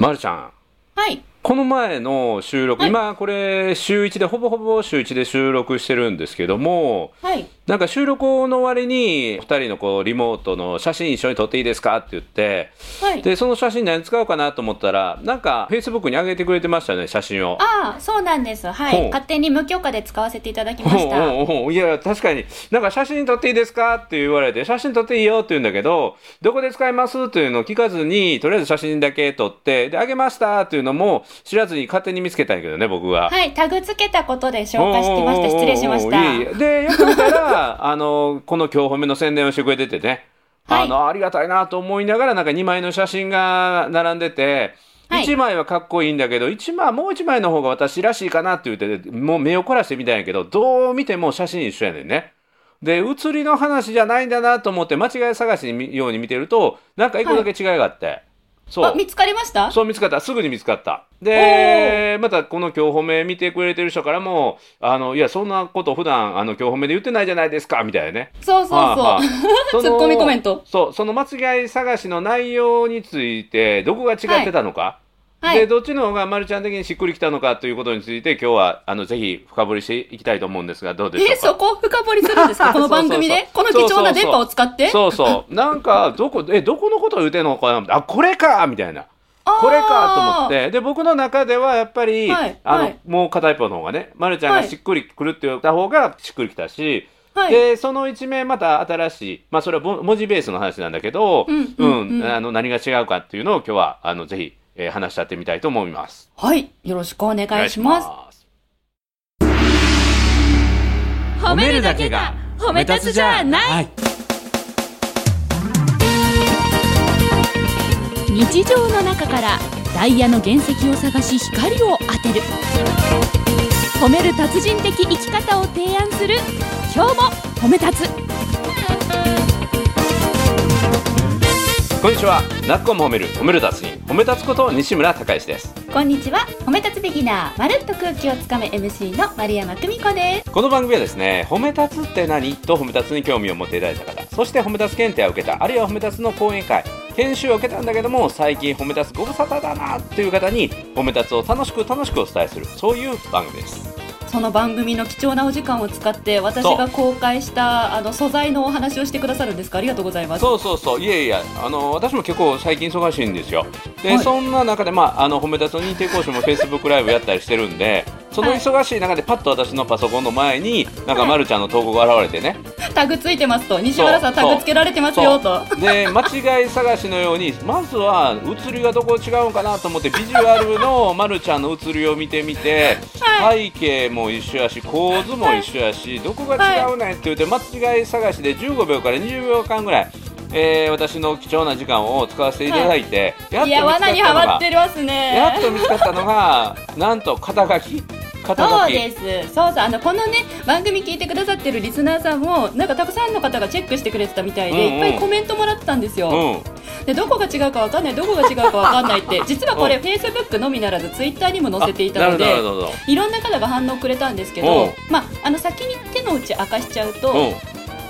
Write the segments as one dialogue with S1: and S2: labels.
S1: まるちゃん
S2: はい。
S1: この前の収録、
S2: はい
S1: 今これ週1でほぼほぼ週1で収録してるんですけども
S2: はい。
S1: なんか収録の終わりに2人のこうリモートの写真一緒に撮っていいですかって言って
S2: はい。
S1: でその写真何使おうかなと思ったらなんかフェイスブックに上げてくれてましたね写真を。
S2: ああ、そうなんです。はい。勝手に無許可で使わせていただきました。
S1: おうおいや確かになんか写真撮っていいですかって言われて写真撮っていいよって言うんだけどどこで使いますっていうのを聞かずにとりあえず写真だけ撮ってであげましたっていうのも知らずに勝手に見つけたんやけどね僕が。
S2: はい。タグつけたことで消化してました。失礼しました。
S1: えでよく見たら あのこの今日褒めの宣伝をしてくれててね、
S2: はい
S1: あのありがたいなと思いながらなんか2枚の写真が並んでて。
S2: はい
S1: 1枚はかっこいいんだけど1枚もう1枚の方が私らしいかなって言ってもう目を凝らしてみたんやけどどう見ても写真一緒やねんね。で写りの話じゃないんだなと思って間違い探しにみように見てるとなんか一個だけ違いがあって、そう。
S2: あ、見つかりました？
S1: そう見つかった。すぐに見つかった。でまたこの今日褒め見てくれてる人からもあのいやそんなこと普段あの今日褒めで言ってないじゃないですかみたいなね。
S2: そうそう
S1: はあはあ
S2: そう。
S1: その
S2: ツッコミコメント。
S1: そうその間違い探しの内容についてどこが違ってたのか、
S2: はい。
S1: でどっちの方がまるちゃん的にしっくりきたのかということについて今日はあのぜひ深掘りしていきたいと思うんですがどうでしょうか？
S2: え、そこを深掘りするんですか？この番組で？この貴重な電波を使って？
S1: そうそう。なんかどこえどこのことを言うてんのかな？あこれか！みたいな。これかと思って。で僕の中ではやっぱり、
S2: はい
S1: あの
S2: はい。
S1: もう片一方の方がね、ま、るちゃんがしっくりくるって言った方がしっくりきたし、
S2: はい。
S1: でその一面また新しい、まあ、それはぼ文字ベースの話なんだけど、
S2: うんうん。うん
S1: あの何が違うかっていうのを今日はあのぜひ、えー話し合ってみたいと思います。
S2: はい。よろしくお願いします。
S1: す
S2: 褒めるだけが褒め立つじゃない
S1: はい
S2: 日常の中からダイヤの原石を探し光を当てる褒める達人的生き方を提案する今日も褒め立つ
S1: こんにちは。なっこも褒める褒める達人褒め立つこと西村孝之です。
S2: こんにちは。褒め立つビギナーまるっと空気をつかめ MC の丸山久美子です。
S1: この番組はですね褒め立つって何？と褒め立つに興味を持っていただいた方そして褒め立つ検定を受けたあるいは褒め立つの講演会研修を受けたんだけども最近褒め立つご無沙汰だなっていう方に褒め立つを楽しく楽しくお伝えするそういう番組です
S2: その番組の貴重なお時間を使って私が公開したあの素材のお話をしてくださるんですか？ありがとうございます。
S1: そうそうそう。いやいやあの私も結構最近忙しいんですよ。で、
S2: はい。
S1: そんな中で、まあ、あの褒め立つの認定講師も Facebook ライブやったりしてるんでその忙しい中でパッと私のパソコンの前になんかまるちゃんの投稿が現れてね。
S2: タグついてますと西村さんタグつけられてますよと。
S1: で間違い探しのようにまずは写りがどこ違うかなと思ってビジュアルのまるちゃんの写りを見てみて、背景も一緒やし構図も一緒やし、どこが違うねんって言って間違い探しで15秒から20秒間ぐらい、えー私の貴重な時間を使わせていただいて、やっと見つか
S2: 罠には
S1: ったのが
S2: まってますね。
S1: やっと見つかったのがなんと肩書き肩書き。
S2: そうですそうそうあのこのね番組聞いてくださってるリスナーさんもなんかたくさんの方がチェックしてくれてたみたいで、
S1: うんうん。
S2: いっぱいコメントもらってたんですよ、
S1: うん。
S2: でどこが違うかわかんないどこが違うかわかんないって 実はこれフェイスブックのみならずツイッターにも載せていたのでいろんな方が反応くれたんですけ
S1: うん。
S2: ど、まあ、あの先に手の内明かしちゃうと、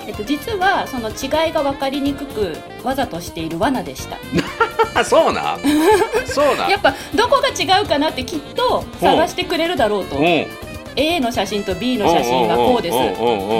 S2: えっと、実はその違いが分かりにくくわざとしている罠でした。
S1: あ そうなん？そうなん？
S2: やっぱどこが違うかなってきっと探してくれるだろうと。
S1: うん
S2: A の写真と B の写真がこうです。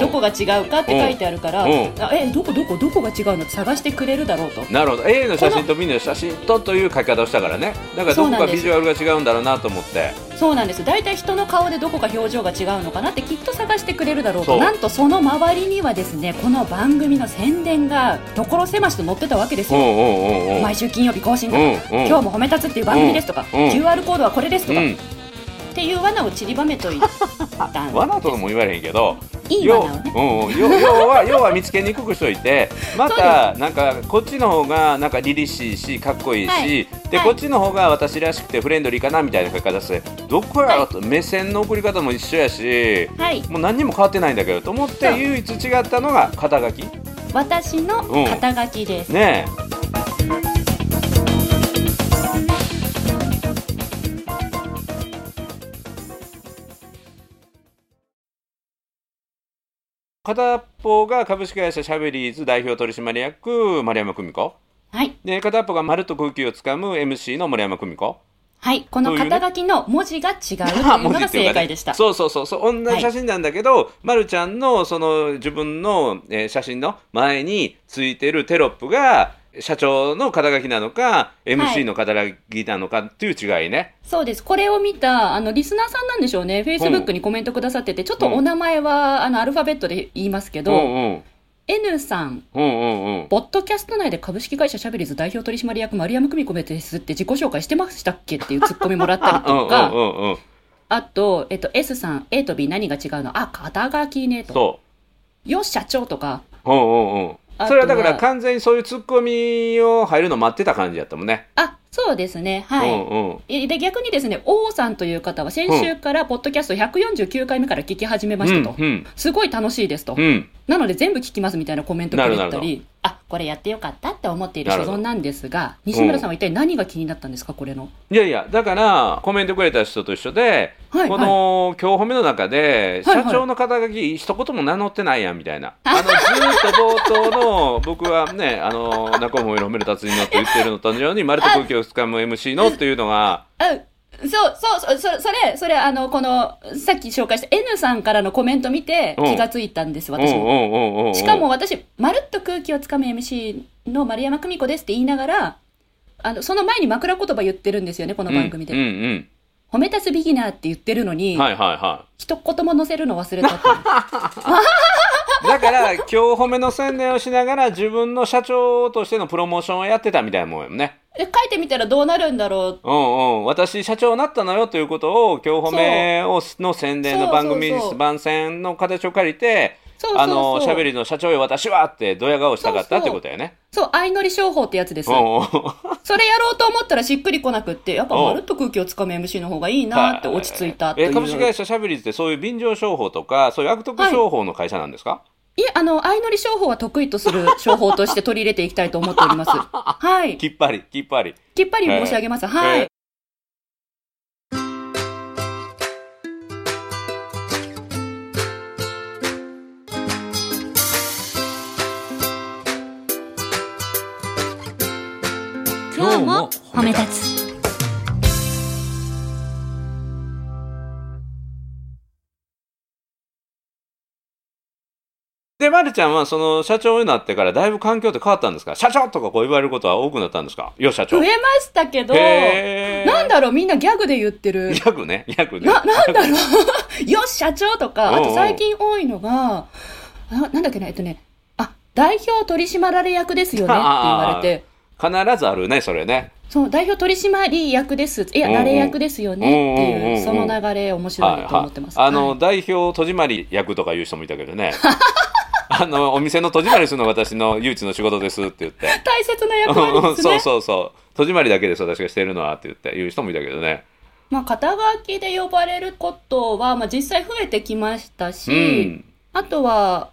S2: どこが違うかって書いてあるからえどこどこどこが違うのって探してくれるだろうと。
S1: なるほど。A の写真と B の写真とという書き方をしたからね。だからどこかビジュアルが違うんだろうなと思って。
S2: そうなんです。大体人の顔でどこか表情が違うのかなってきっと探してくれるだろうと。なんとその周りにはですねこの番組の宣伝が所狭しと載ってたわけですよ。毎週金曜日更新とか、今日も褒め立つっていう番組ですとか、
S1: うん
S2: QR コードはこれですとか、
S1: うん
S2: っていう罠を散りばめといたん
S1: 罠とも言われへんけど
S2: いい
S1: 要
S2: 罠をね。
S1: うんうん要 要は要は見つけにくくしといてまたなんかこっちの方がなんか凛々しいしかっこいいし、
S2: はい。
S1: で、
S2: はい。
S1: こっちの方が私らしくてフレンドリーかなみたいな書き方してどこやろと、目線の送り方も一緒やし
S2: はい。
S1: もう何にも変わってないんだけどと思って唯一違ったのが肩書き？
S2: 私の肩書きです、
S1: ね片方が株式会社シャベリーズ代表取締役丸山久美子
S2: はい。
S1: で片っぽがまるっと空気をつかむ MC の森山久美子
S2: はい。この肩書きの文字が違うというのが 正解でした。
S1: そうそうそうそう同じ写真なんだけど、ま、るちゃんのその自分の、えー写真の前についてるテロップが社長の肩書きなのか MC の肩書きなのかっていう違いね、
S2: そうです。これを見た、あの、リスナーさんなんでしょうね。Facebook にコメントくださってて、ちょっとお名前は、あの、アルファベットで言いますけど、
S1: うんうん。
S2: N さん、
S1: うんうんうん。
S2: ポッドキャスト内で株式会社シャベリーズ代表取締役丸山久美子ですって自己紹介してましたっけっていうツッコミもらったり
S1: うん
S2: とか、
S1: うんうんうん
S2: あと、えっと、S さん、A と B 何が違うの？あ、肩書きねと。
S1: そう。
S2: よっ、社長とか。
S1: うんうんうんそれはだから完全にそういうツッコミを入るの待ってた感じやったもんね。
S2: あ、そうですね。はい。
S1: うんうん。
S2: えで逆にですね、王さんという方は先週からポッドキャスト149回目から聞き始めましたと。
S1: うんうん
S2: すごい楽しいですと。
S1: うん。
S2: なので全部聞きますみたいなコメントくれたり、あ、これやってよかったって思っている所存なんですが、西村さんは一体何が気になったんですか、これの。
S1: いやいや、だから、コメントくれた人と一緒で、
S2: はい
S1: この、今日褒めの中で、
S2: はいはい。
S1: 社長の肩書き、一言も名乗ってないやん、みたいな。あの、ずーっと冒頭の、僕はね、あの、中も褒める達人のって言ってるのと同じように、丸と空気をつかむ MC のっていうのが、
S2: あそう、そう、そそそれ、それ、あの、この、さっき紹介した N さんからのコメント見て
S1: うん
S2: 気がついたんです、
S1: うんうん
S2: 私も。
S1: うんうんうん。
S2: しかも、私、まるっと空気をつかむ MC の丸山久美子ですって言いながら、あの、その前に枕言葉言ってるんですよね、この番組で。
S1: うんうん
S2: 褒めたすビギナーって言ってるのに、
S1: うん。はいはいは
S2: 一言も載せるの忘れたっていう。
S1: い。だから、今日褒めの宣伝をしながら、自分の社長としてのプロモーションをやってたみたいなもんよね。
S2: え書いてみたらどうなるんだろう。
S1: うんうん、私社長になったのよということを今日褒めをの宣伝の番組番宣の形を借りてあのしゃべりの社長よ私はってドヤ顔したかったってことやね。
S2: そう、相乗り商法ってやつです。それやろうと思ったらしっくりこなくって、やっぱまるっと空気をつかむ MC の方がいいなって落ち着いたっていう。
S1: え株式会社しゃべりってそういう便乗商法とかそういう悪徳商法の会社なんですか、
S2: いえ、あの、相乗り商法は得意とする商法として取り入れていきたいと思っております。はい。
S1: きっぱりきっぱり。
S2: きっぱり申し上げます。はい。
S3: 今日も褒め立
S1: で、まるちゃんはその社長になってからだいぶ環境って変わったんですか？社長とかこう言われることは多くなったんですか？よ社長。
S2: 増えましたけど、なんだろう、みんなギャグで言ってる。
S1: ギャグね、ギャグね。
S2: な、なんだろう。よし、社長とか、あと最近多いのが、ななんだっけな、えっとね、あ、代表取締役ですよねって言われて、
S1: 必ずあるね、それね。
S2: そう、代表取締役です。いや、
S1: うんうん
S2: 誰役ですよねっていう、その流れ面白いと思ってます。
S1: あの、
S2: はい
S1: 代表戸締まり役とか言う人もいたけどね。あの、お店の戸締まりするのが私の唯一の仕事ですって言って。
S2: 大切な役割です
S1: そう
S2: ね。
S1: そうそう。戸締まりだけです私がしてるのはって言って言う人もいたけどね。
S2: まあ、肩書きで呼ばれることは、まあ、実際増えてきましたし、
S1: うん。
S2: あとは、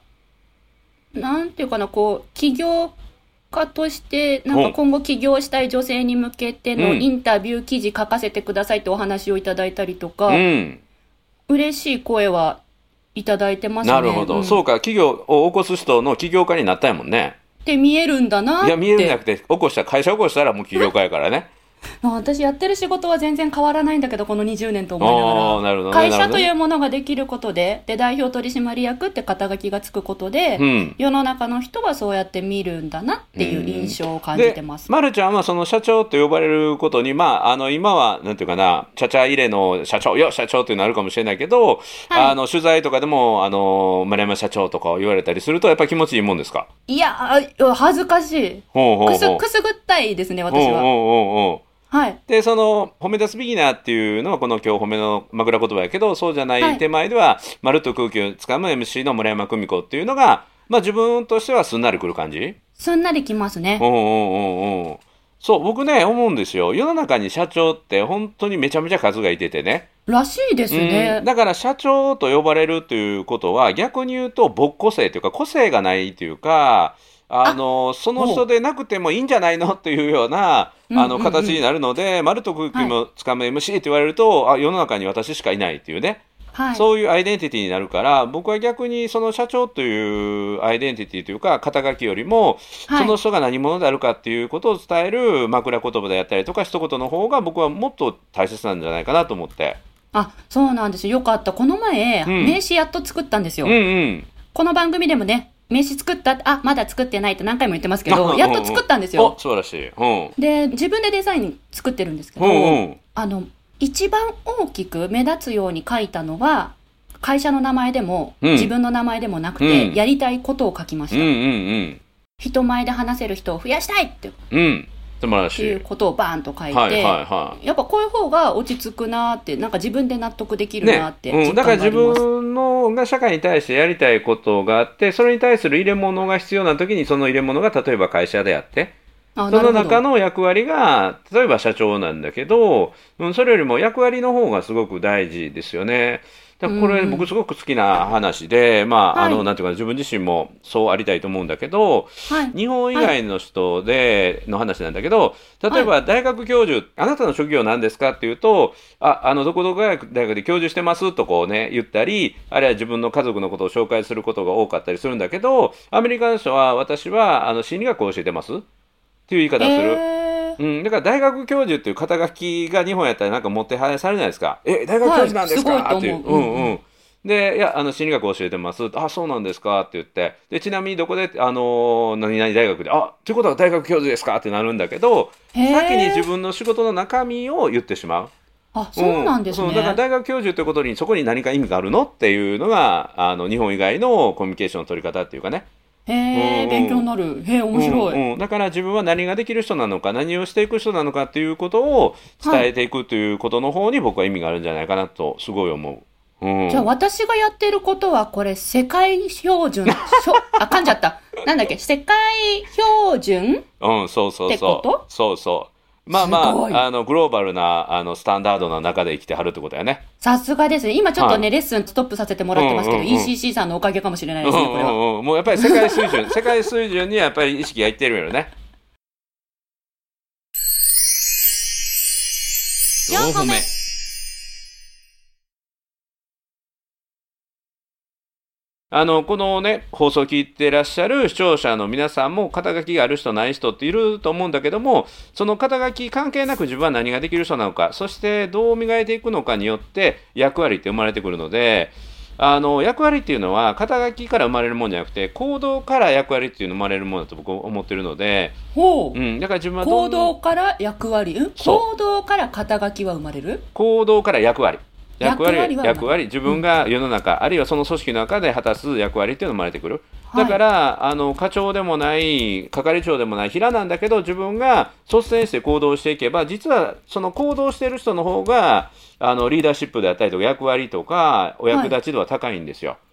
S2: なんていうかな、こう、起業家として、なんか今後起業したい女性に向けての
S1: うん
S2: インタビュー記事書かせてくださいってお話をいただいたりとか、
S1: うん。
S2: 嬉しい声はいただいてますね。
S1: なるほど。
S2: ん
S1: そうか、企業を起こす人の起業家になったんやもんね。
S2: って見えるんだなって。
S1: いや、見えるんじゃなくて、起こした、会社起こしたらもう起業家やからね。
S2: あ私やってる仕事は全然変わらないんだけど、この20年と思いながら。
S1: ね。
S2: 会社というものができることで、で、代表取締役って肩書きがつくことで、
S1: うん。
S2: 世の中の人はそうやって見るんだなっていう印象を感じてます。
S1: まるちゃんはその社長と呼ばれることに、まあ、あの、今は、なんていうかな、ちゃちゃ入れの社長、よ、社長っていうのあるかもしれないけど、
S2: はい
S1: あの、取材とかでも、あの、丸山社長とかを言われたりすると、やっぱり気持ちいいもんですか？
S2: いやー、恥ずかしい。くす、ぐったいですね、私は。
S1: ほうほうう
S2: はい。
S1: で、その、褒め出すビギナーっていうのは、この今日褒めの枕言葉やけど、そうじゃない手前では、まるっと空気をつかむ MC の村山久美子っていうのが、まあ自分としてはすんなりくる感じ？
S2: すんなりきますね。
S1: うんうんうんうん。そう、僕ね、思うんですよ。世の中に社長って本当にめちゃめちゃ数がいててね。
S2: らしいですね
S1: うん。だから社長と呼ばれるということは、逆に言うと、僕個性というか、個性がないというか、あの、その人でなくてもいいんじゃないの？っていうような、
S2: うん
S1: あの、形になるので、まるっと空気もつかむ MC って言われると、あ、世の中に私しかいないっていうね。
S2: はい
S1: そういうアイデンティティになるから僕は逆にその社長というアイデンティティというか肩書きよりも、
S2: はい
S1: その人が何者であるかっていうことを伝える枕言葉であったりとか一言の方が僕はもっと大切なんじゃないかなと思って。
S2: あ、そうなんです。よかった。この前、
S1: うん
S2: 名刺やっと作ったんですよ。
S1: うんうん
S2: この番組でもね、名刺作った？あ、まだ作ってないって何回も言ってますけど、やっと作ったんですよ
S1: お。素晴らしい。うん。
S2: で、自分でデザイン作ってるんですけど、
S1: うんうん。
S2: あの、一番大きく目立つように書いたのは、会社の名前でも、
S1: うん
S2: 自分の名前でもなくて、
S1: うん
S2: やりたいことを書きました。
S1: うんうん
S2: 人前で話せる人を増やしたいって
S1: うん。うん。素晴らしい。
S2: いうことをバーンと書いて、
S1: はいはいはい。
S2: やっぱこういう方が落ち着くなって、なんか自分で納得できるなって
S1: ねうん、
S2: 実
S1: だから自。分のが社会に対してやりたいことがあってそれに対する入れ物が必要な時にその入れ物が例えば会社であって
S2: あ
S1: その中
S2: の、
S1: の役割が例えば社長なんだけど、うん、それよりも役割の方がすごく大事ですよね。だからこれ
S2: うん
S1: 僕すごく好きな話で、まあ、あの、
S2: はい
S1: なんていうか自分自身もそうありたいと思うんだけど、
S2: はい。
S1: 日本以外の人での話なんだけど、例えば大学教授、あなたの職業何ですかっていうと、あ、あの、どこどこ大学大学で教授してますとこうね、言ったり、あるいは自分の家族のことを紹介することが多かったりするんだけど、アメリカの人は私はあの心理学を教えてますっていう言い方をする。
S2: えー
S1: うん、だから大学教授っていう肩書きが日本やったらなんか持ってはやされないですか？え、大学教授なんですか、っていう。
S2: う
S1: うんうん。で、いや、あの、心理学を教えてます。あ、そうなんですか？って言って。で、ちなみにどこで、あのー何々大学で、あ、ということは大学教授ですか？ってなるんだけど、先に自分の仕事の中身を言ってしまう。
S2: あ、そうなんですね。
S1: そうだから大学教授ということにそこに何か意味があるの？っていうのが、あの、日本以外のコミュニケーションの取り方っていうかね。
S2: へえ、
S1: うん
S2: 勉強になる。へえ、面白い。
S1: うんうんだから自分は何ができる人なのか何をしていく人なのかっていうことを伝えていくということの方に僕は意味があるんじゃないかなとすごい思う。うん、
S2: じゃあ私がやってることはこれ世界標準、あ、噛んじゃった。なんだっけ？世界標準？
S1: うん、そうそう
S2: ってこ
S1: そう。そうそう。まあまあ、あの、グローバルな、あの、スタンダードな中で生きてはるってことだよね。
S2: さすがですね。今ちょっとね、
S1: は
S2: レッスンストップさせてもらってますけど、
S1: うんうんうん
S2: ECC さんのおかげかもしれない
S1: うん
S2: ですね、これは。
S1: うんうん。もうやっぱり世界水準、世界水準にやっぱり意識がいってるよね。
S3: 4個目
S1: あの、このね、放送を聞いてらっしゃる視聴者の皆さんも肩書きがある人ない人っていると思うんだけども、その肩書き関係なく自分は何ができる人なのか、そしてどう磨いていくのかによって役割って生まれてくるので、あの、役割っていうのは肩書きから生まれるもんじゃなくて、行動から役割っていうの生まれるものだと僕は思ってるので、
S2: ほう。
S1: うん、だから自分はど
S2: 行
S1: ん
S2: 動から役割、
S1: う
S2: 行動から肩書きは生まれる？
S1: 行動から役割。役割、役割自分が世の中、あるいはその組織の中で果たす役割っていうのが生まれてくる。
S2: はい
S1: だから、あの、課長でもない、係長でもない、平なんだけど、自分が率先して行動していけば、実はその行動している人の方が、あの、リーダーシップであったりとか、役割とか、お役立ち度は高いんですよ。
S2: うん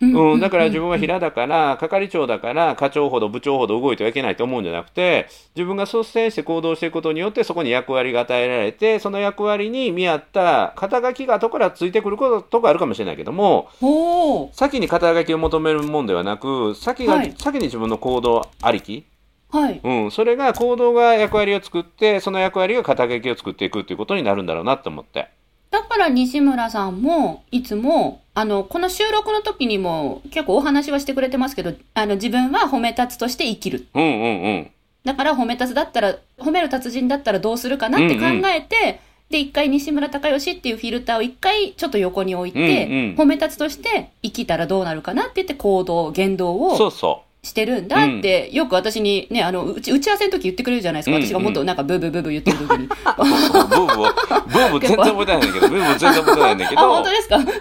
S1: うん、だから自分は平だから、係長だから、課長ほど部長ほど動いてはいけないと思うんじゃなくて、自分が率先して行動していくことによって、そこに役割が与えられて、その役割に見合った肩書きが後からついてくることがあるかもしれないけども、
S2: ほ
S1: 先に肩書きを求めるもんではなく、先が、
S2: はい。
S1: 先に自分の行動ありき、
S2: う。はい。
S1: うん、それが行動が役割を作って、その役割が肩書きを作っていくっていうことになるんだろうなと思って。
S2: だから西村さんも、いつも、あの、この収録の時にも結構お話はしてくれてますけど、あの、自分は褒め立つとして生きる。
S1: うんうんうん。
S2: だから褒め立つだったら、褒める達人だったらどうするかなって考えて、で、一回西村隆義っていうフィルターを一回ちょっと横に置いて、
S1: うんうん
S2: 褒め立つとして生きたらどうなるかなって言って行動、言動を
S1: そうそ
S2: してるんだって、よく私にね、あの、うち打ち合わせの時言ってくれるじゃないですか。私がもっとなんかブーブーブーブー言ってる時に。
S1: う。ブーブーを、ブーブー全然覚えてないんだけど、ブーブー全然覚えてないんだけど。
S2: あ、本当ですか？
S1: うん。
S2: そう、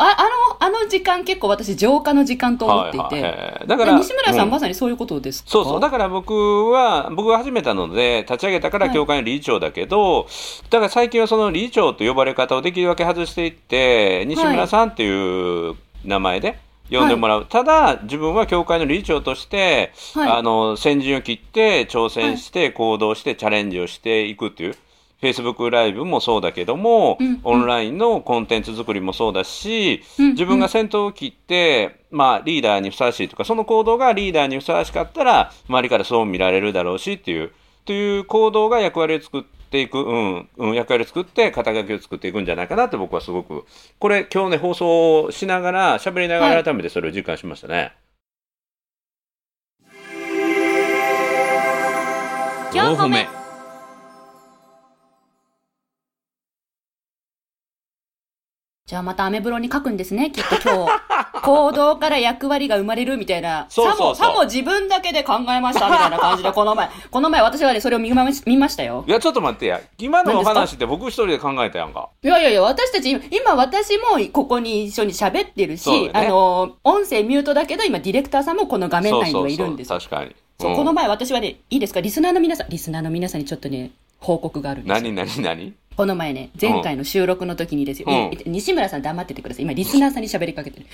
S2: ああの、あの時間結構私浄化の時間と思っていて。
S1: だから、
S2: 西村さん、
S1: うん
S2: まさにそういうことですか？
S1: そうそう。だから僕は、僕が始めたので、立ち上げたから
S2: はい
S1: 教会の理事長だけど、だから最近はその理事長と呼ばれ方をできるだけ外していって、西村さんっていう名前で呼んでもらう。ただ、自分は教会の理事長として、
S2: はい
S1: あの、先陣を切って、挑戦して、行動して、チャレンジをしていくっていう。Facebook ライブもそうだけども、
S2: うん
S1: オンラインのコンテンツ作りもそうだし、
S2: うん
S1: 自分が先頭を切って、まあ、リーダーにふさわしいとか、その行動がリーダーにふさわしかったら、周りからそう見られるだろうしっていう、という行動が役割を作っっていく、うん、うん、役割を作って、肩書きを作っていくんじゃないかなって僕はすごく、これ今日ね、放送しながら、喋りながら改めてそれを実感しましたね。
S2: 今日褒めじゃあまたアメブロに書くんですね、きっと今日。行動から役割が生まれるみたいな。
S1: そうそうそう
S2: さも、さも自分だけで考えましたみたいな感じで、この前。この前私はね、それを見ま見ましたよ。
S1: いや、ちょっと待ってや。今の
S2: 何ですか
S1: 話って僕一人で考えたやんか。
S2: いやいやいや、私たち、今私もここに一緒に喋ってるし、
S1: ね
S2: あの、音声ミュートだけど、今ディレクターさんもこの画面内にはいるんですよ。
S1: 確かに。
S2: そう
S1: うん
S2: この前私はね、いいですか？リスナーの皆さん、リスナーの皆さんにちょっとね、報告があるんですよ。
S1: 何何何？
S2: この前ね、前回の収録の時にですよ。
S1: うん
S2: え西村さん黙っててください。今、リスナーさんに喋りかけてる。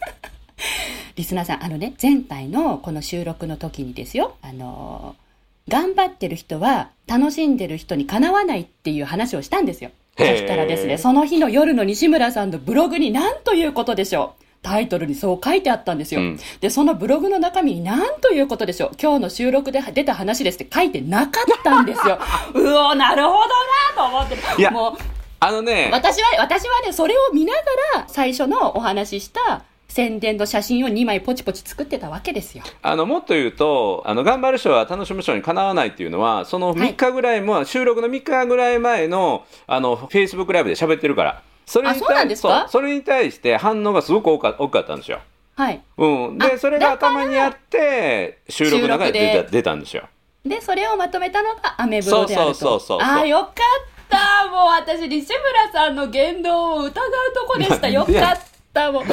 S2: リスナーさん、あのね、前回のこの収録の時にですよ、あのー頑張ってる人は楽しんでる人にかなわないっていう話をしたんですよ。そ
S1: へー
S2: したらですね、その日の夜の西村さんのブログに何ということでしょう。タイトルにそう書いてあったんですよ。
S1: うん
S2: で、そのブログの中身に何ということでしょう。今日の収録で出た話ですって書いてなかったんですよ。うおなるほどなと思って。
S1: いや
S2: もう、
S1: あのね、
S2: 私は、私はね、それを見ながら、最初のお話しした宣伝の写真を2枚ポチポチ作ってたわけですよ。
S1: あのもっと言うとあの頑張る人は楽しむ人にかなわないっていうのはその
S2: はい
S1: 3日ぐらいも、収録の3日ぐらい前のあのフェイスブックライブで喋ってるからそれに
S2: あそ
S1: それに対して反応がすごく多か多かったんですよ。
S2: はい。
S1: うん、で
S2: あ
S1: それが頭にあって収録の中で出た出たんですよ。
S2: で、それをまとめたのがアメブロであると。
S1: そうそうそうそう
S2: ああ、よかった。もう私、西村さんの言動を疑うとこでした。よかった。もう。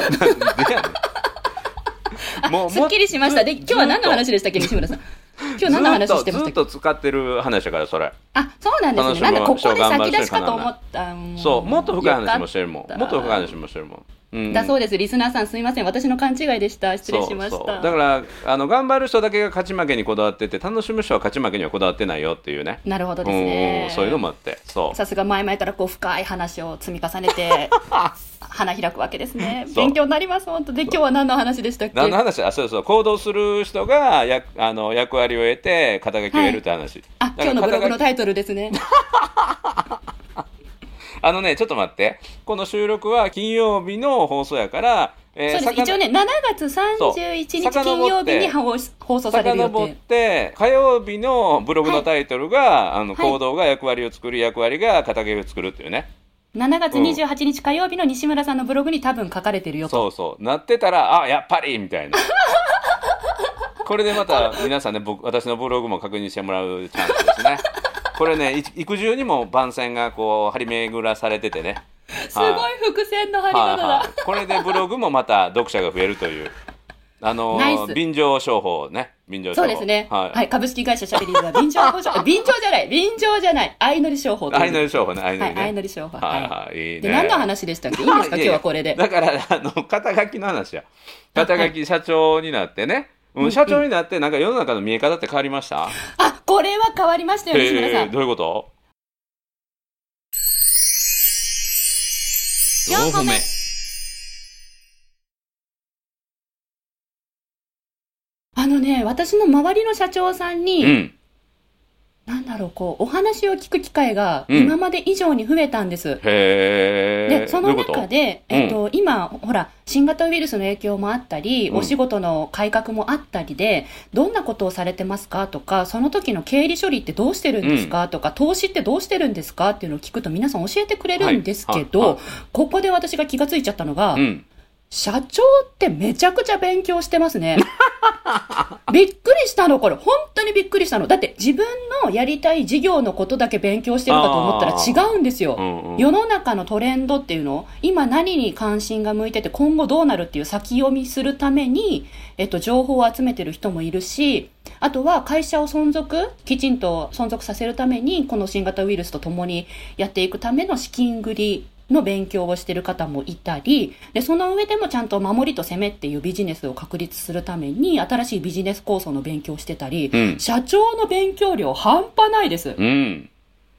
S1: もう
S2: すっきりしました。で、今日は何の話でしたっけ、西村さん？今日何の話してました？
S1: ずっとずっと使ってる話だからそれ。
S2: あ、そうなんですね。なんでここで先出しかと思った。も
S1: そうもっと深い話もしてるもん。もっと深い話もしてるもん。うん
S2: だそうです。リスナーさんすいません。私の勘違いでした。失礼しました。
S1: だからあの頑張る人だけが勝ち負けにこだわってて楽しむ人は勝ち負けにはこだわってないよっていうね
S2: なるほどですね
S1: うん。そういうのもあって
S2: さすが前々からこう深い話を積み重ねて 花開くわけですね。勉強になります本当で今日は何の話でしたっけ？
S1: 何の話？あそうそう行動する人がやあの役割を得て肩書きを得るって話、
S2: あ今日のブログのタイトルですね。
S1: あのねちょっと待って。この収録は金曜日の放送やから、え
S2: そうです。一応ね7月31日金曜日に放放送される予
S1: 遡っ
S2: 定。
S1: て火曜日のブログのタイトルが、あの
S2: はい
S1: 行動が役割を作る役割が肩書きを作るっていうね。
S2: 7月28日火曜日の西村さんのブログに多分書かれてるよと。
S1: そうそう。なってたらあやっぱりみたいな。これでまた皆さんね僕私のブログも確認してもらうチャンスですねこれねい育児にも番宣がこう張り巡らされててね。
S2: すごい伏線の張り方だ。
S1: はこれでブログもまた読者が増えるという。あの便乗商法ね。便乗商法。
S2: そうですね。
S1: はい、
S2: はい、株式会社シャベリーズは 便乗商法、便乗じゃない、便乗じゃない、相乗り商法
S1: 相乗り商法ね。相乗りね、
S2: はい、相乗り商法。
S1: はい。はいい。いね。
S2: で、何の話でしたっけ？いいんですか？今日はこれで。
S1: だからあの肩書きの話や。肩書き社長になってね、うん、社長になってなんか世の中の見え方って変わりました、
S2: あ、これは変わりましたよ、西村さん。
S1: えーどういうこと
S3: ？4歩目。
S2: あのね、私の周りの社長さんに、
S1: うん
S2: なんだろう、こう、お話を聞く機会が
S1: うん。
S2: 今まで以上に増えたんです。
S1: へえ
S2: で、その中で、
S1: どういう
S2: えっ、と、今、ほら、新型ウイルスの影響もあったり、
S1: うん。
S2: お仕事の改革もあったりで、どんなことをされてますかとか、その時の経理処理ってどうしてるんですか、とか、投資ってどうしてるんですかっていうのを聞くと皆さん教えてくれるんですけど、
S1: はい。はい。
S2: ここで私が気がついちゃったのが、
S1: うん。
S2: 社長ってめちゃくちゃ勉強してますね。びっくりしたの、これ。本当にびっくりしたの。だって自分のやりたい事業のことだけ勉強してるかと思ったら違うんですよ。
S1: うんうん
S2: 世の中のトレンドっていうの今何に関心が向いてて今後どうなるっていう先読みするために、えっと、情報を集めてる人もいるし、あとは会社を存続、きちんと存続させるために、この新型ウイルスと共にやっていくための資金繰りの勉強をしてる方もいたり、で、その上でもちゃんと守りと攻めっていうビジネスを確立するために、新しいビジネス構想の勉強をしてたり、
S1: うん。
S2: 社長の勉強量半端ないです。
S1: うん。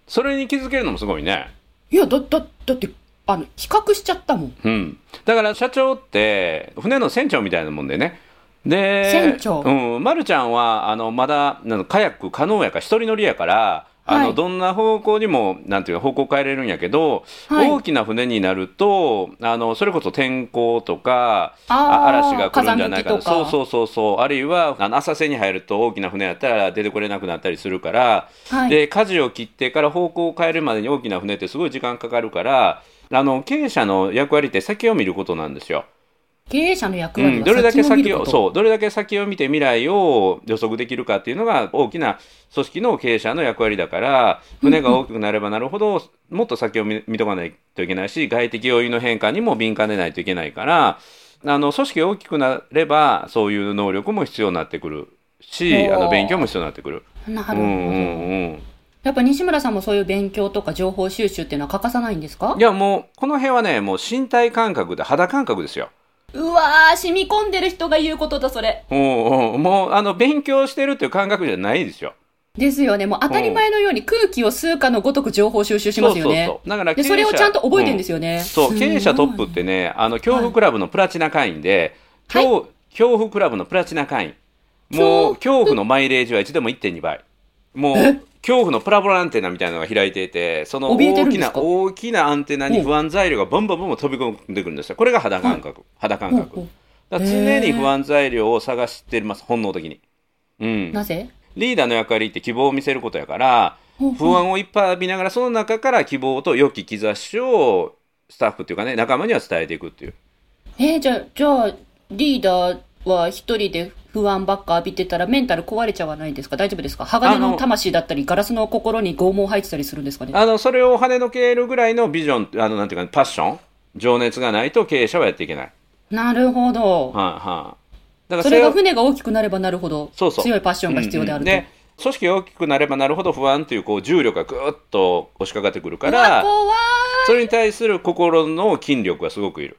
S1: それに気づけるのもすごいね。
S2: いや、だ、だ、だって、あの、比較しちゃったもん。
S1: うん、だから社長って船の船長みたいなもんでね。で
S2: 船長？
S1: うん、まるちゃんはあのまだなんかカヤック可能やから一人乗りやからああの、
S2: はい
S1: どんな方向にもなんていうか方向変えれるんやけど、
S2: はい。
S1: 大きな船になるとあのそれこそ天候とか嵐が来るんじゃないか
S2: とか。
S1: そうそうそうそう。あるいはあの浅瀬に入ると大きな船やったら出てこれなくなったりするから、
S2: はい。
S1: で舵を切ってから方向を変えるまでに大きな船ってすごい時間かかるからあの経営者の役割って先を見ることなんですよ。
S2: 経営者の役割は
S1: うん、どれだけ先をそうどれだけ先を見て未来を予測できるかっていうのが大きな組織の経営者の役割だから船が大きくなればなるほどもっと先を見見とかないといけないし外的要因の変化にも敏感でないといけないからあの組織が大きくなればそういう能力も必要になってくるしあの勉強も必要になってくる。
S2: なるほど、
S1: うんうんうん。
S2: やっぱ西村さんもそういう勉強とか情報収集っていうのは欠かさないんですか？
S1: いやもうこの辺はねもう身体感覚で肌感覚ですよ。
S2: うわー染み込んでる人が言うことだそれ。
S1: うんうん、もうあの勉強してるっていう感覚じゃないですよ。
S2: ですよね。もう当たり前のように空気を吸うかのごとく情報収集しますよね。
S1: そうそうそう。だから
S2: でそれをちゃんと覚えてるんですよね、
S1: うん。そう経営者トップってねあの恐怖クラブのプラチナ会員で、
S2: はい。
S1: 恐恐怖クラブのプラチナ会員。もう恐怖。のマイレージはいつでも1.2倍。もう恐怖のプラボラアンテナみたいなのが開いていてその大きな大きなアンテナに不安材料がボンボンボン飛び込んでくるんですよ。これが肌感覚、肌感覚。常に不安材料を探してます本能的に、うん、
S2: なぜ？
S1: リーダーの役割って希望を見せることやから不安をいっぱい浴びながらその中から希望と良き兆しをスタッフっていうかね仲間には伝えていくっていう。
S2: えーじゃあじゃあリーダーは一人で不安ばっか浴びてたらメンタル壊れちゃわないんですか？大丈夫ですか？鋼の魂だったりガラスの心に拷問入ってたりするんですかね？
S1: あのそれを跳ねのけるぐらいのビジョンあのなんていうか、パッション？情熱がないと経営者はやっていけない、
S2: なるほど、
S1: はいはい。だから
S2: それが
S1: を
S2: 船が大きくなればなるほど強いパッションが必要であると、
S1: うんうん。で組織が大きくなればなるほど不安というこう重力がぐーっと押しかかってくるから
S2: 怖
S1: それに対する心の筋力がすごくいる。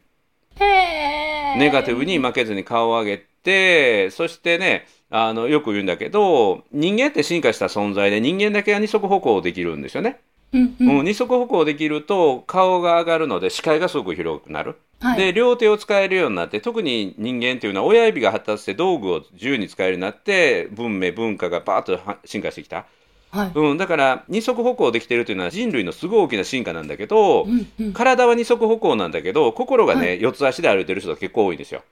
S2: いへー。
S1: ネガティブに負けずに顔を上げて、そしてね、あの、よく言うんだけど、人間って進化した存在で人間だけが二足歩行できるんですよね。
S2: うんうん
S1: うん、二足歩行できると顔が上がるので視界がすごく広くなる。
S2: はい
S1: で、両手を使えるようになって、特に人間っていうのは親指が発達して道具を自由に使えるようになって、文明、文化がバーッとは進化してきた。
S2: はい
S1: うん、だから二足歩行できてるというのは人類のすごい大きな進化なんだけど、
S2: うんうん
S1: 体は二足歩行なんだけど心がね、
S2: は
S1: 四つ足で歩いてる人が結構多いんですよ。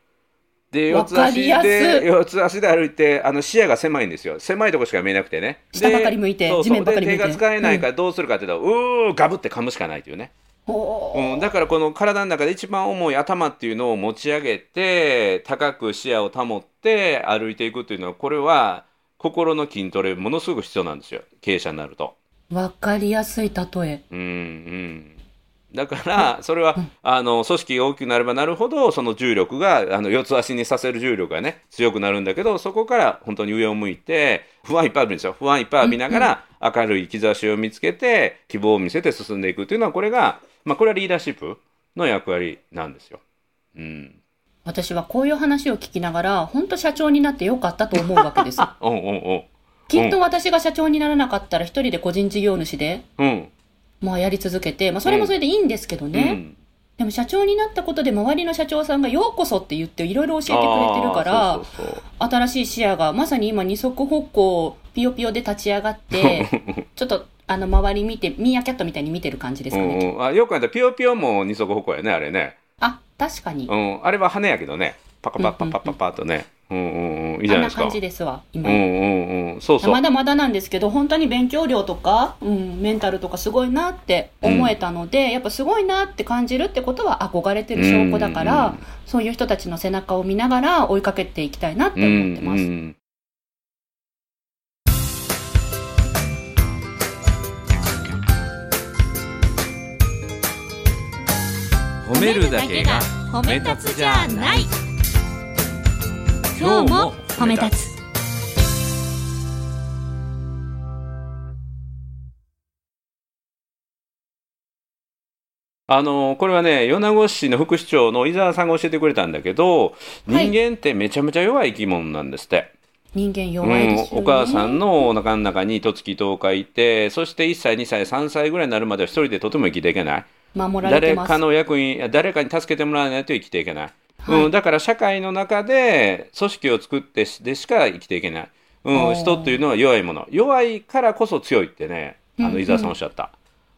S1: で四
S2: わ
S1: つ足で
S2: い。
S1: 四つ足で歩いてあの視野が狭いんですよ。狭いとこしか見えなくてね。で
S2: 下ばかり向いて地面ばかり向いて。
S1: で手が使えないからどうするかっていうと、うーガブって噛むしかないというね、うん、だからこの体の中で一番重い頭っていうのを持ち上げて高く視野を保って歩いていくっていうのはこれは心の筋トレものすごく必要なんですよ。経営者になると。
S2: わかりやすい例え。
S1: うんうん、だからそれはあの組織が大きくなればなるほどその重力があの四つ足にさせる重力がね強くなるんだけどそこから本当に上を向いて不安いっぱいあるんですよ。不安いっぱい浴びながら明るい兆しを見つけて希望を見せて進んでいくっていうのはこれが、まあ、これはリーダーシップの役割なんですよ。うん、
S2: 私はこういう話を聞きながら本当社長になってよかったと思うわけです。
S1: おうおうおう。
S2: きっと私が社長にならなかったら一人で個人事業主で
S1: うん
S2: まあやり続けて、まあ、それもそれでいいんですけどね、
S1: うん。
S2: でも社長になったことで周りの社長さんがようこそって言っていろいろ教えてくれてるから
S1: そうそうそう。
S2: 新しい視野がまさに今二足歩行ピヨピヨで立ち上がって ちょっとあの周り見てミーアキャットみたいに見てる感じですかね、
S1: うんうん、あよくあったピヨピヨも二足歩行やねあれね。
S2: あ確かに、
S1: うん、あれは羽やけどね、パカパッパッパッパッパッとね、うんうんうん、いいじゃないですか。
S2: あんな感じですわ今、
S1: うんうんうん、そうそう。
S2: まだまだなんですけど本当に勉強量とか、うん、メンタルとかすごいなって思えたので、やっぱすごいなって感じるってことは憧れてる証拠だから、
S1: うんうんうん。
S2: そういう人たちの背中を見ながら追いかけていきたいなって思ってます。
S1: うんうん。褒めるだけが
S3: 褒め立つじゃない今日も褒め立つ。
S1: あのこれはね米子市の副市長の伊沢さんが教えてくれたんだけど人
S2: はい。
S1: 間ってめちゃめちゃ弱い生き物なんですって、
S2: 人間弱いですよね、
S1: うん、お母さんのお腹の中に十月10日いてそして1歳2歳3歳ぐらいになるまでは一人でとても生きていけない。
S2: 守られてます。
S1: 誰かの役に誰かに助けてもらわないと生きていけない、
S2: はい。
S1: うん、だから社会の中で組織を作ってでしか生きていけない、うん、人っていうのは弱いもの。弱いからこそ強いってねあ
S2: うん。
S1: の伊沢さんおっしゃった、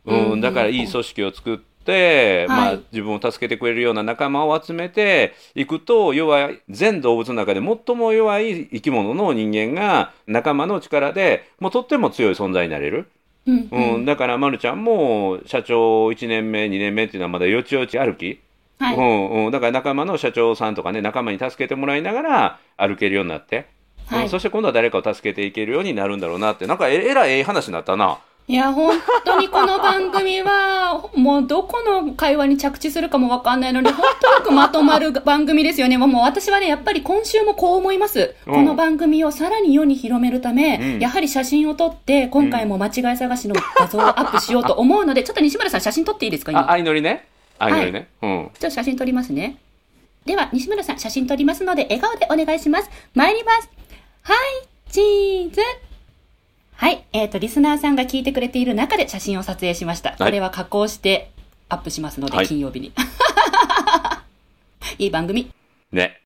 S1: う
S2: うん
S1: ん。だからいい組織を作って、まあ
S2: はい、
S1: 自分を助けてくれるような仲間を集めていくと要は全動物の中で最も弱い生き物の人間が仲間の力でもうとっても強い存在になれる。
S2: うん
S1: うん、だから、ま、るちゃんも社長1年目2年目っていうのはまだよちよち歩き、
S2: はい、
S1: うんうん、だから仲間の社長さんとかね仲間に助けてもらいながら歩けるようになって、
S2: はい。
S1: うんそして今度は誰かを助けていけるようになるんだろうなって。なんかええらいええ話になったな。
S2: いや、本当にこの番組は、もうどこの会話に着地するかもわかんないのに、本当よくまとまる番組ですよね。もう私はね、やっぱり今週もこう思います。
S1: うん。
S2: この番組をさらに世に広めるため、
S1: うん。
S2: やはり写真を撮って、今回も間違い探しの画像をアップしようと思うので、ちょっと西村さん写真撮っていいですか？今。
S1: あ相乗りね相乗りね、うん
S2: ちょっと写真撮りますね。では、西村さん、写真撮りますので、笑顔でお願いします。参ります。はい、チーズ。はい、えっ、と、リスナーさんが聞いてくれている中で写真を撮影しました。これは加工してアップしますので、
S1: はい
S2: 金曜日に。いい番組。
S1: ね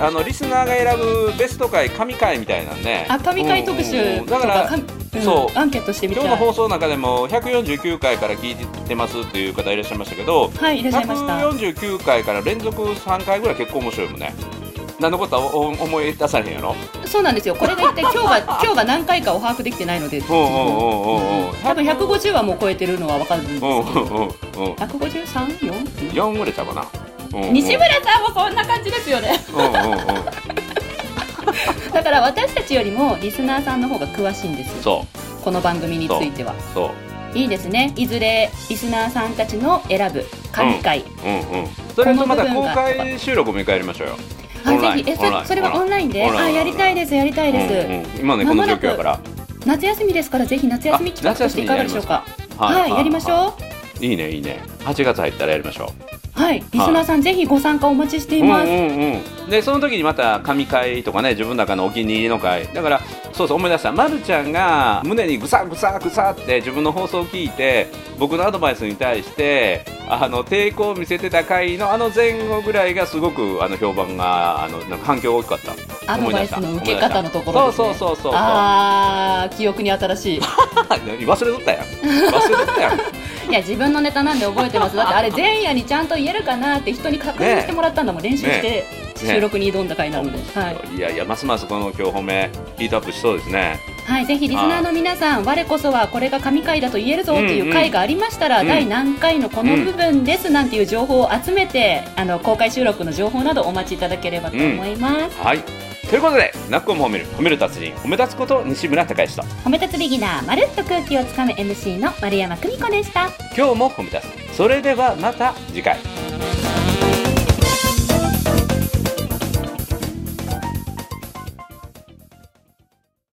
S1: のあのリスナーが選ぶベスト回神回みたいなんね
S2: あ、神回特集
S1: だから
S2: かんうん
S1: そう
S2: アンケートしてみたい。
S1: 今日の放送の中でも149回から聞いてますっていう方いらっしゃいましたけど
S2: はい、いらっしゃいました。
S1: 149回から連続3回ぐらい結構面白いもんね何のことはお思い出されへんやろ？
S2: そうなんですよ。これが一体今日が、今日が 何回かを把握できてないので、多分150はもう超えてるのは分かるんですけど。
S1: うんうんうんうん
S2: 153?4?
S1: 4ぐらいちゃうかな、
S2: 西村さんもそんな感じですよね。
S1: うんうんうん。
S2: だから私たちよりもリスナーさんの方が詳しいんですよ。この番組については。いいですね。いずれリスナーさんたちの選ぶ神回。
S1: うんうん。それとまた公開収録も一回やりましょうよ。
S2: あぜひ。えそそれはオンラインで？あやりたいですやりたいです、
S1: うんうん。今ねこの状況やから。
S2: 夏休みですからぜひ夏休み企画としていかがでしょうか。
S1: あ夏休みにやりますか
S2: はい、やりましょう。
S1: い。いねいいね。8月入ったらやりましょう
S2: はい。リスナーさん、ぜひご参加お待ちしています、
S1: うんうんうん、でその時にまた神回とかね自分の中のお気に入りの回だからそうそう思い出した、ま、るちゃんが胸にぐさぐさぐさって自分の放送を聞いて僕のアドバイスに対してあの抵抗を見せてた回のあの前後ぐらいがすごくあの評判があのなんか反響が大きかった。
S2: アドバイスの受け方のところね、
S1: そうそうそうそう。
S2: あー記憶に新しい。
S1: 忘れとったやん。忘れとったやん
S2: いや自分のネタなんで覚えてます。だってあれ前夜にちゃんと言えるかなって人に確認してもらったんだもん、練習して。収録に挑んだ回なので、はい。
S1: いやいやますますこの今日褒めヒートアップしそうですね。
S2: はい、ぜひリスナーの皆さん、我こそはこれが神回だと言えるぞという回がありましたら、
S1: うん。
S2: 第何回のこの部分ですなんていう情報を集めて、あの公開収録の情報などお待ちいただければと思います。
S1: はいということで「なっこも褒める褒める達人褒め立つこと西村孝之と。
S2: 褒め立つビギナー、まるっと空気をつかむ MC の丸山久美子でした。
S1: 今日も褒め立つ。それではまた次回